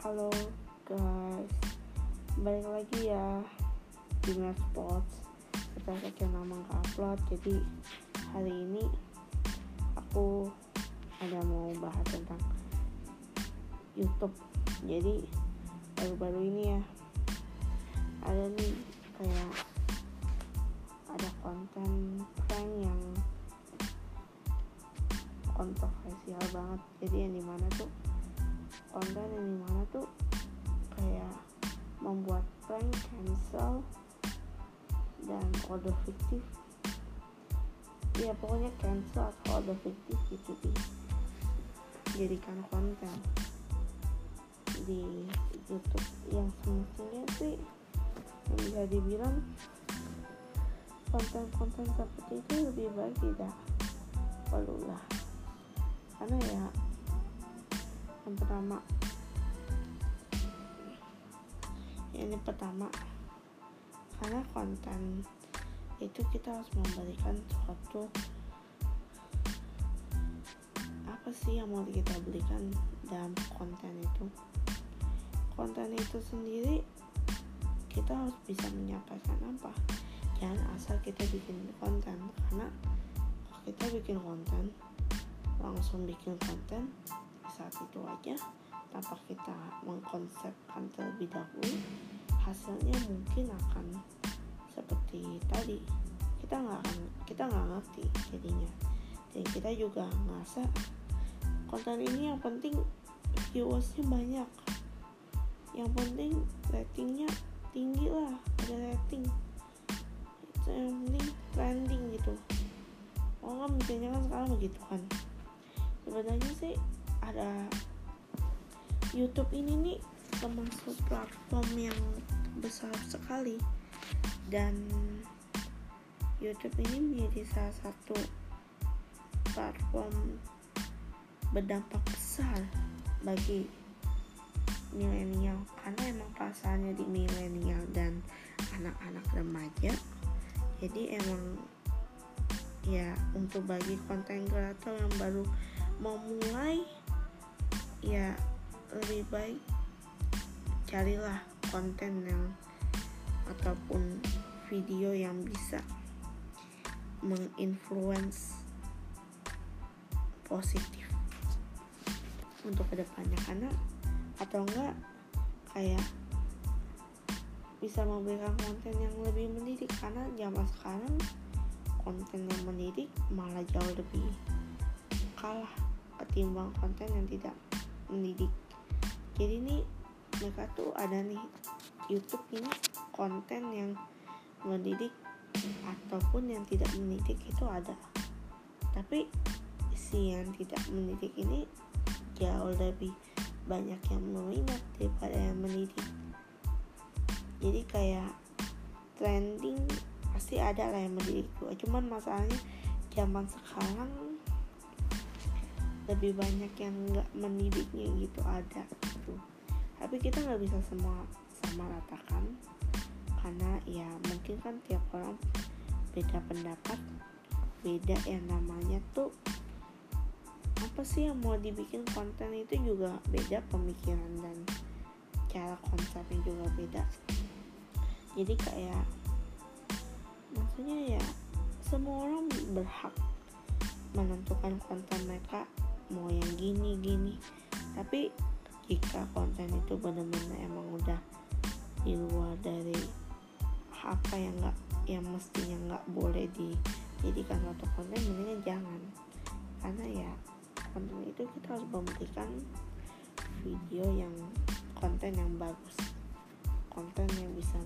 halo guys. Balik lagi ya di Sports. Setelah sekian lama gak upload Jadi hari ini Aku ada mau bahas tentang Youtube. Jadi baru-baru ini ya Ada nih kayak Ada konten prank yang kontroversial banget. Jadi yang di mana tuh konten yang di mana tuh kayak membuat prank cancel dan kode fiktif. Ya pokoknya cancel atau kode fiktif gitu di jadikan konten di YouTube. Yang semestinya sih yang bisa dibilang konten-konten seperti itu lebih baik tidak perlulah karena ya yang pertama. Ini pertama karena konten itu kita harus memberikan suatu apa sih yang mau kita berikan dalam konten itu. Konten itu sendiri kita harus bisa menyampaikan apa? Jangan asal kita bikin konten karena kita bikin konten langsung bikin konten saat itu aja tanpa kita mengkonsepkan terlebih dahulu hasilnya mungkin akan seperti tadi. Kita nggak kita nggak ngerti jadinya. Dan kita juga ngerasa konten ini yang penting viewersnya banyak. Yang penting ratingnya tinggi lah ada rating. Yang penting trending gitu. Oh nggak misalnya kan sekarang begitu kan sebenarnya sih ada YouTube ini nih termasuk platform yang besar sekali. Dan YouTube ini menjadi salah satu platform berdampak besar bagi milenial. Karena emang pasalnya di milenial dan anak-anak remaja jadi emang ya untuk bagi konten kreator yang baru mau mulai ya lebih baik carilah konten yang ataupun video yang bisa menginfluence positif untuk ke depannya. Karena atau enggak kayak bisa memberikan konten yang lebih mendidik. Karena zaman sekarang konten yang mendidik malah jauh lebih kalah ketimbang konten yang tidak mendidik. Jadi ini mereka tuh ada nih YouTube ini konten yang mendidik ataupun yang tidak mendidik itu ada. Tapi si yang tidak mendidik ini jauh lebih banyak yang meminat daripada yang mendidik. Jadi kayak trending pasti ada lah yang mendidik cuman masalahnya zaman sekarang lebih banyak yang nggak mendidiknya gitu ada gitu. Tapi kita nggak bisa semua sama ratakan karena ya mungkin kan tiap orang beda pendapat beda yang namanya tuh apa sih yang mau dibikin konten itu juga beda pemikiran dan cara konsepnya juga beda. Jadi kayak maksudnya ya semua orang berhak menentukan konten mereka mau yang gini gini. Tapi jika konten itu benar-benar emang udah di luar dari apa yang nggak yang mestinya nggak boleh dijadikan suatu konten mendingan jangan. Karena ya konten itu kita harus memberikan video yang konten yang bagus. Konten yang bisa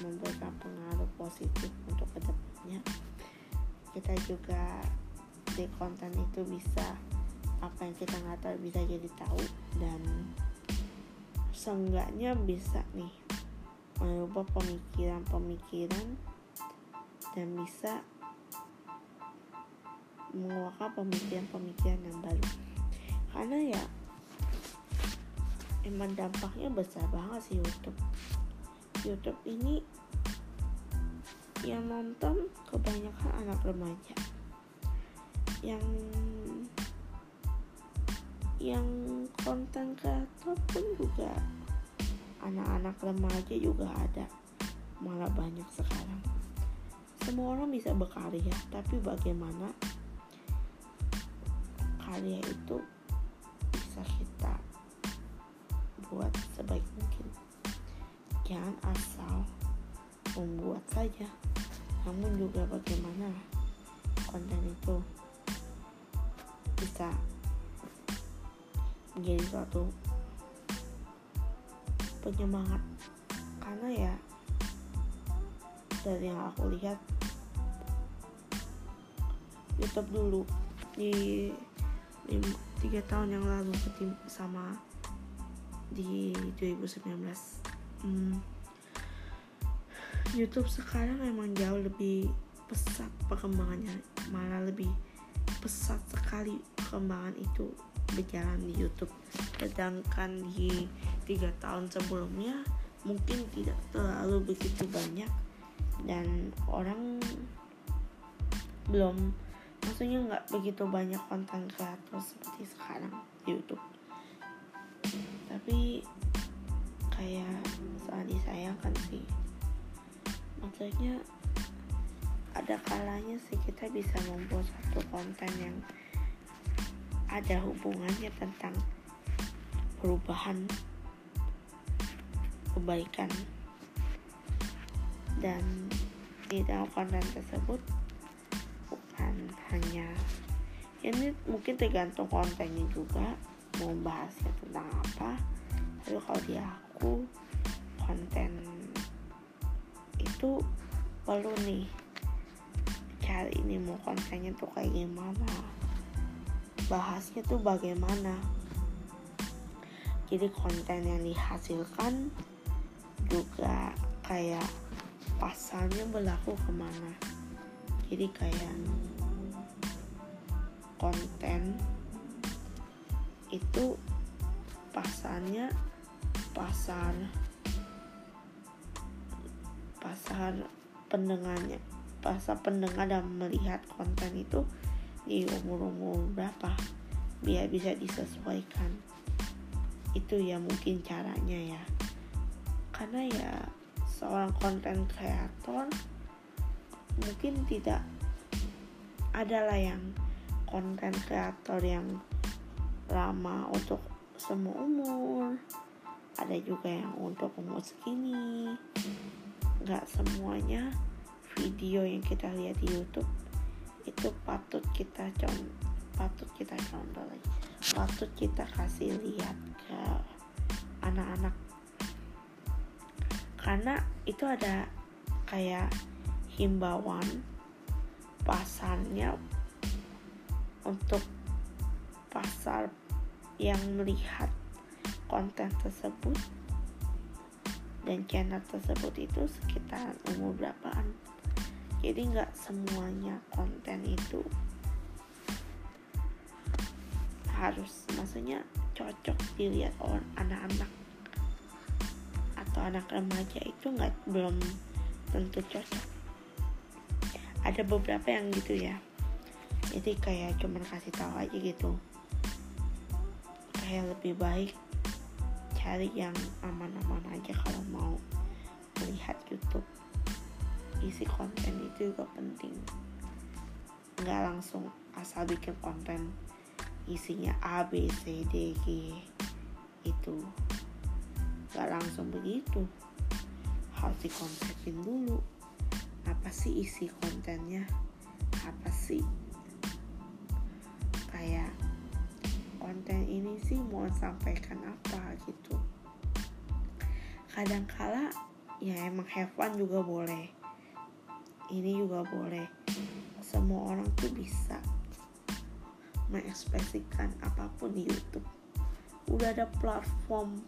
memberikan pengaruh positif untuk ke depannya. Kita juga di konten itu bisa apa yang kita nggak tahu bisa jadi tahu dan seenggaknya bisa nih mengubah pemikiran-pemikiran dan bisa mengeluarkan pemikiran-pemikiran yang baru. Karena ya emang dampaknya besar banget sih YouTube. YouTube ini yang nonton kebanyakan anak remaja. Yang yang konten kreator pun juga anak-anak remaja juga ada malah banyak sekarang. Semua orang bisa berkarya tapi bagaimana karya itu bisa kita buat sebaik mungkin? Jangan asal membuat saja namun juga bagaimana konten itu bisa menjadi suatu penyemangat. Karena ya dari yang aku lihat YouTube dulu di tiga tahun yang lalu sama di 2019 hmm, YouTube sekarang emang jauh lebih pesat perkembangannya malah lebih pesat sekali perkembangan itu berjalan di YouTube. Sedangkan di tiga tahun sebelumnya mungkin tidak terlalu begitu banyak. Dan orang belum maksudnya nggak begitu banyak konten kreator seperti sekarang di YouTube. Tapi kayak sangat disayangkan sih. Maksudnya ada kalanya sih kita bisa membuat satu konten yang ada hubungannya tentang perubahan kebaikan dan di dalam konten tersebut bukan hanya ini mungkin tergantung kontennya juga mau bahasnya tentang apa tapi kalau di aku konten itu perlu nih cari ini mau kontennya tuh kayak gimana bahasnya tuh bagaimana? Jadi konten yang dihasilkan juga kayak pasalnya berlaku ke mana? Jadi kayak konten itu pasarnya pasar pasar pendengarnya pasar pendengar dan melihat konten itu di umur-umur berapa biar bisa disesuaikan. Itu ya mungkin caranya ya. Karena ya seorang konten kreator mungkin tidak adalah yang konten kreator yang lama untuk semua umur. Ada juga yang untuk umur segini. Nggak semuanya video yang kita lihat di YouTube itu patut kita con patut kita contoh lagi. Patut kita kasih lihat ke anak-anak. Karena itu ada kayak himbauan pasarnya untuk pasar yang melihat konten tersebut dan channel tersebut itu sekitar umur berapaan jadi nggak semuanya konten itu harus maksudnya cocok dilihat orang anak-anak atau anak remaja itu nggak belum tentu cocok. Ada beberapa yang gitu ya. Jadi kayak cuman kasih tahu aja gitu. Kayak lebih baik cari yang aman-aman aja kalau mau melihat YouTube isi konten itu juga penting. Nggak langsung asal bikin konten isinya A B C D G itu. Nggak langsung begitu. Harus dikonsepin dulu. Apa sih isi kontennya? Apa sih? Kayak konten ini sih mau sampaikan apa gitu. Kadangkala ya emang have fun juga boleh ini juga boleh. Semua orang tuh bisa mengekspresikan apa pun di YouTube. Udah ada platform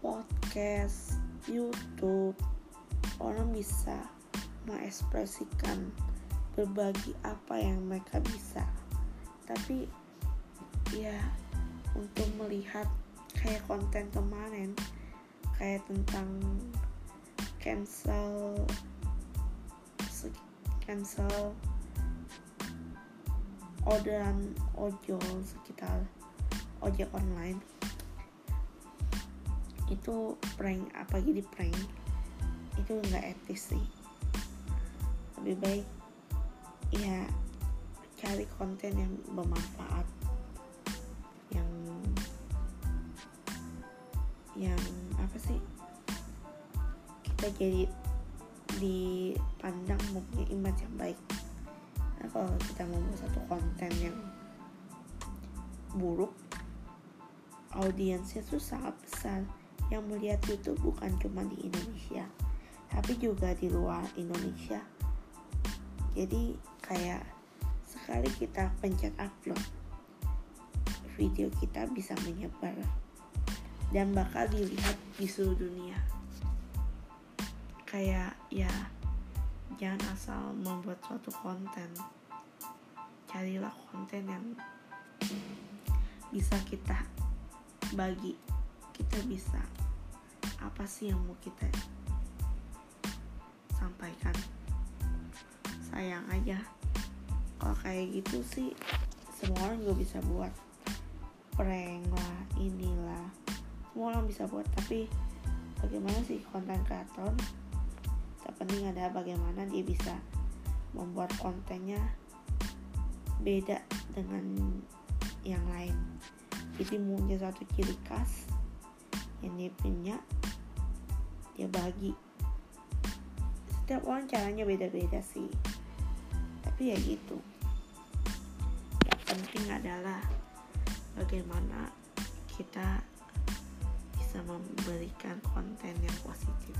podcast YouTube. Orang bisa mengekspresikan berbagi apa yang mereka bisa. Tapi ya untuk melihat kayak konten kemarin kayak tentang cancel cancel orderan ojol sekitar ojek online. Itu prank apa jadi prank? Itu nggak etis sih. Lebih baik ya cari konten yang bermanfaat yang yang apa sih? Kita jadi dipandang mempunyai image yang baik. Nah kalau kita membuat satu konten yang buruk audiensnya tuh sangat besar. Yang melihat YouTube bukan cuma di Indonesia tapi juga di luar Indonesia. Jadi kayak sekali kita pencet upload video kita bisa menyebar dan bakal dilihat di seluruh dunia kayak ya jangan asal membuat suatu konten. Carilah konten yang bisa kita bagi kita bisa. Apa sih yang mau kita sampaikan? Sayang aja. Kalau kayak gitu sih semua orang juga bisa buat prank lah inilah. Semua orang bisa buat tapi bagaimana sih konten kreator terpenting ada bagaimana dia bisa membuat kontennya beda dengan yang lain. Jadi punya satu ciri khas yang dia punya dia bagi. Setiap orang caranya beda-beda sih. Tapi ya gitu. Yang penting adalah bagaimana kita bisa memberikan konten yang positif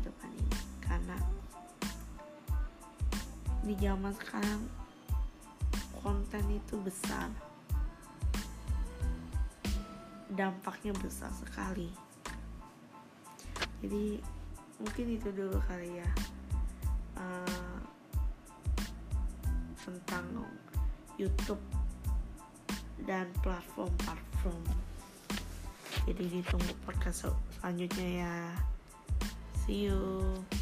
kehidupan ini karena di zaman sekarang konten itu besar. Dampaknya besar sekali. Jadi mungkin itu dulu kali ya uh, tentang YouTube dan platform-platform. Jadi ditunggu podcast selanjutnya ya see you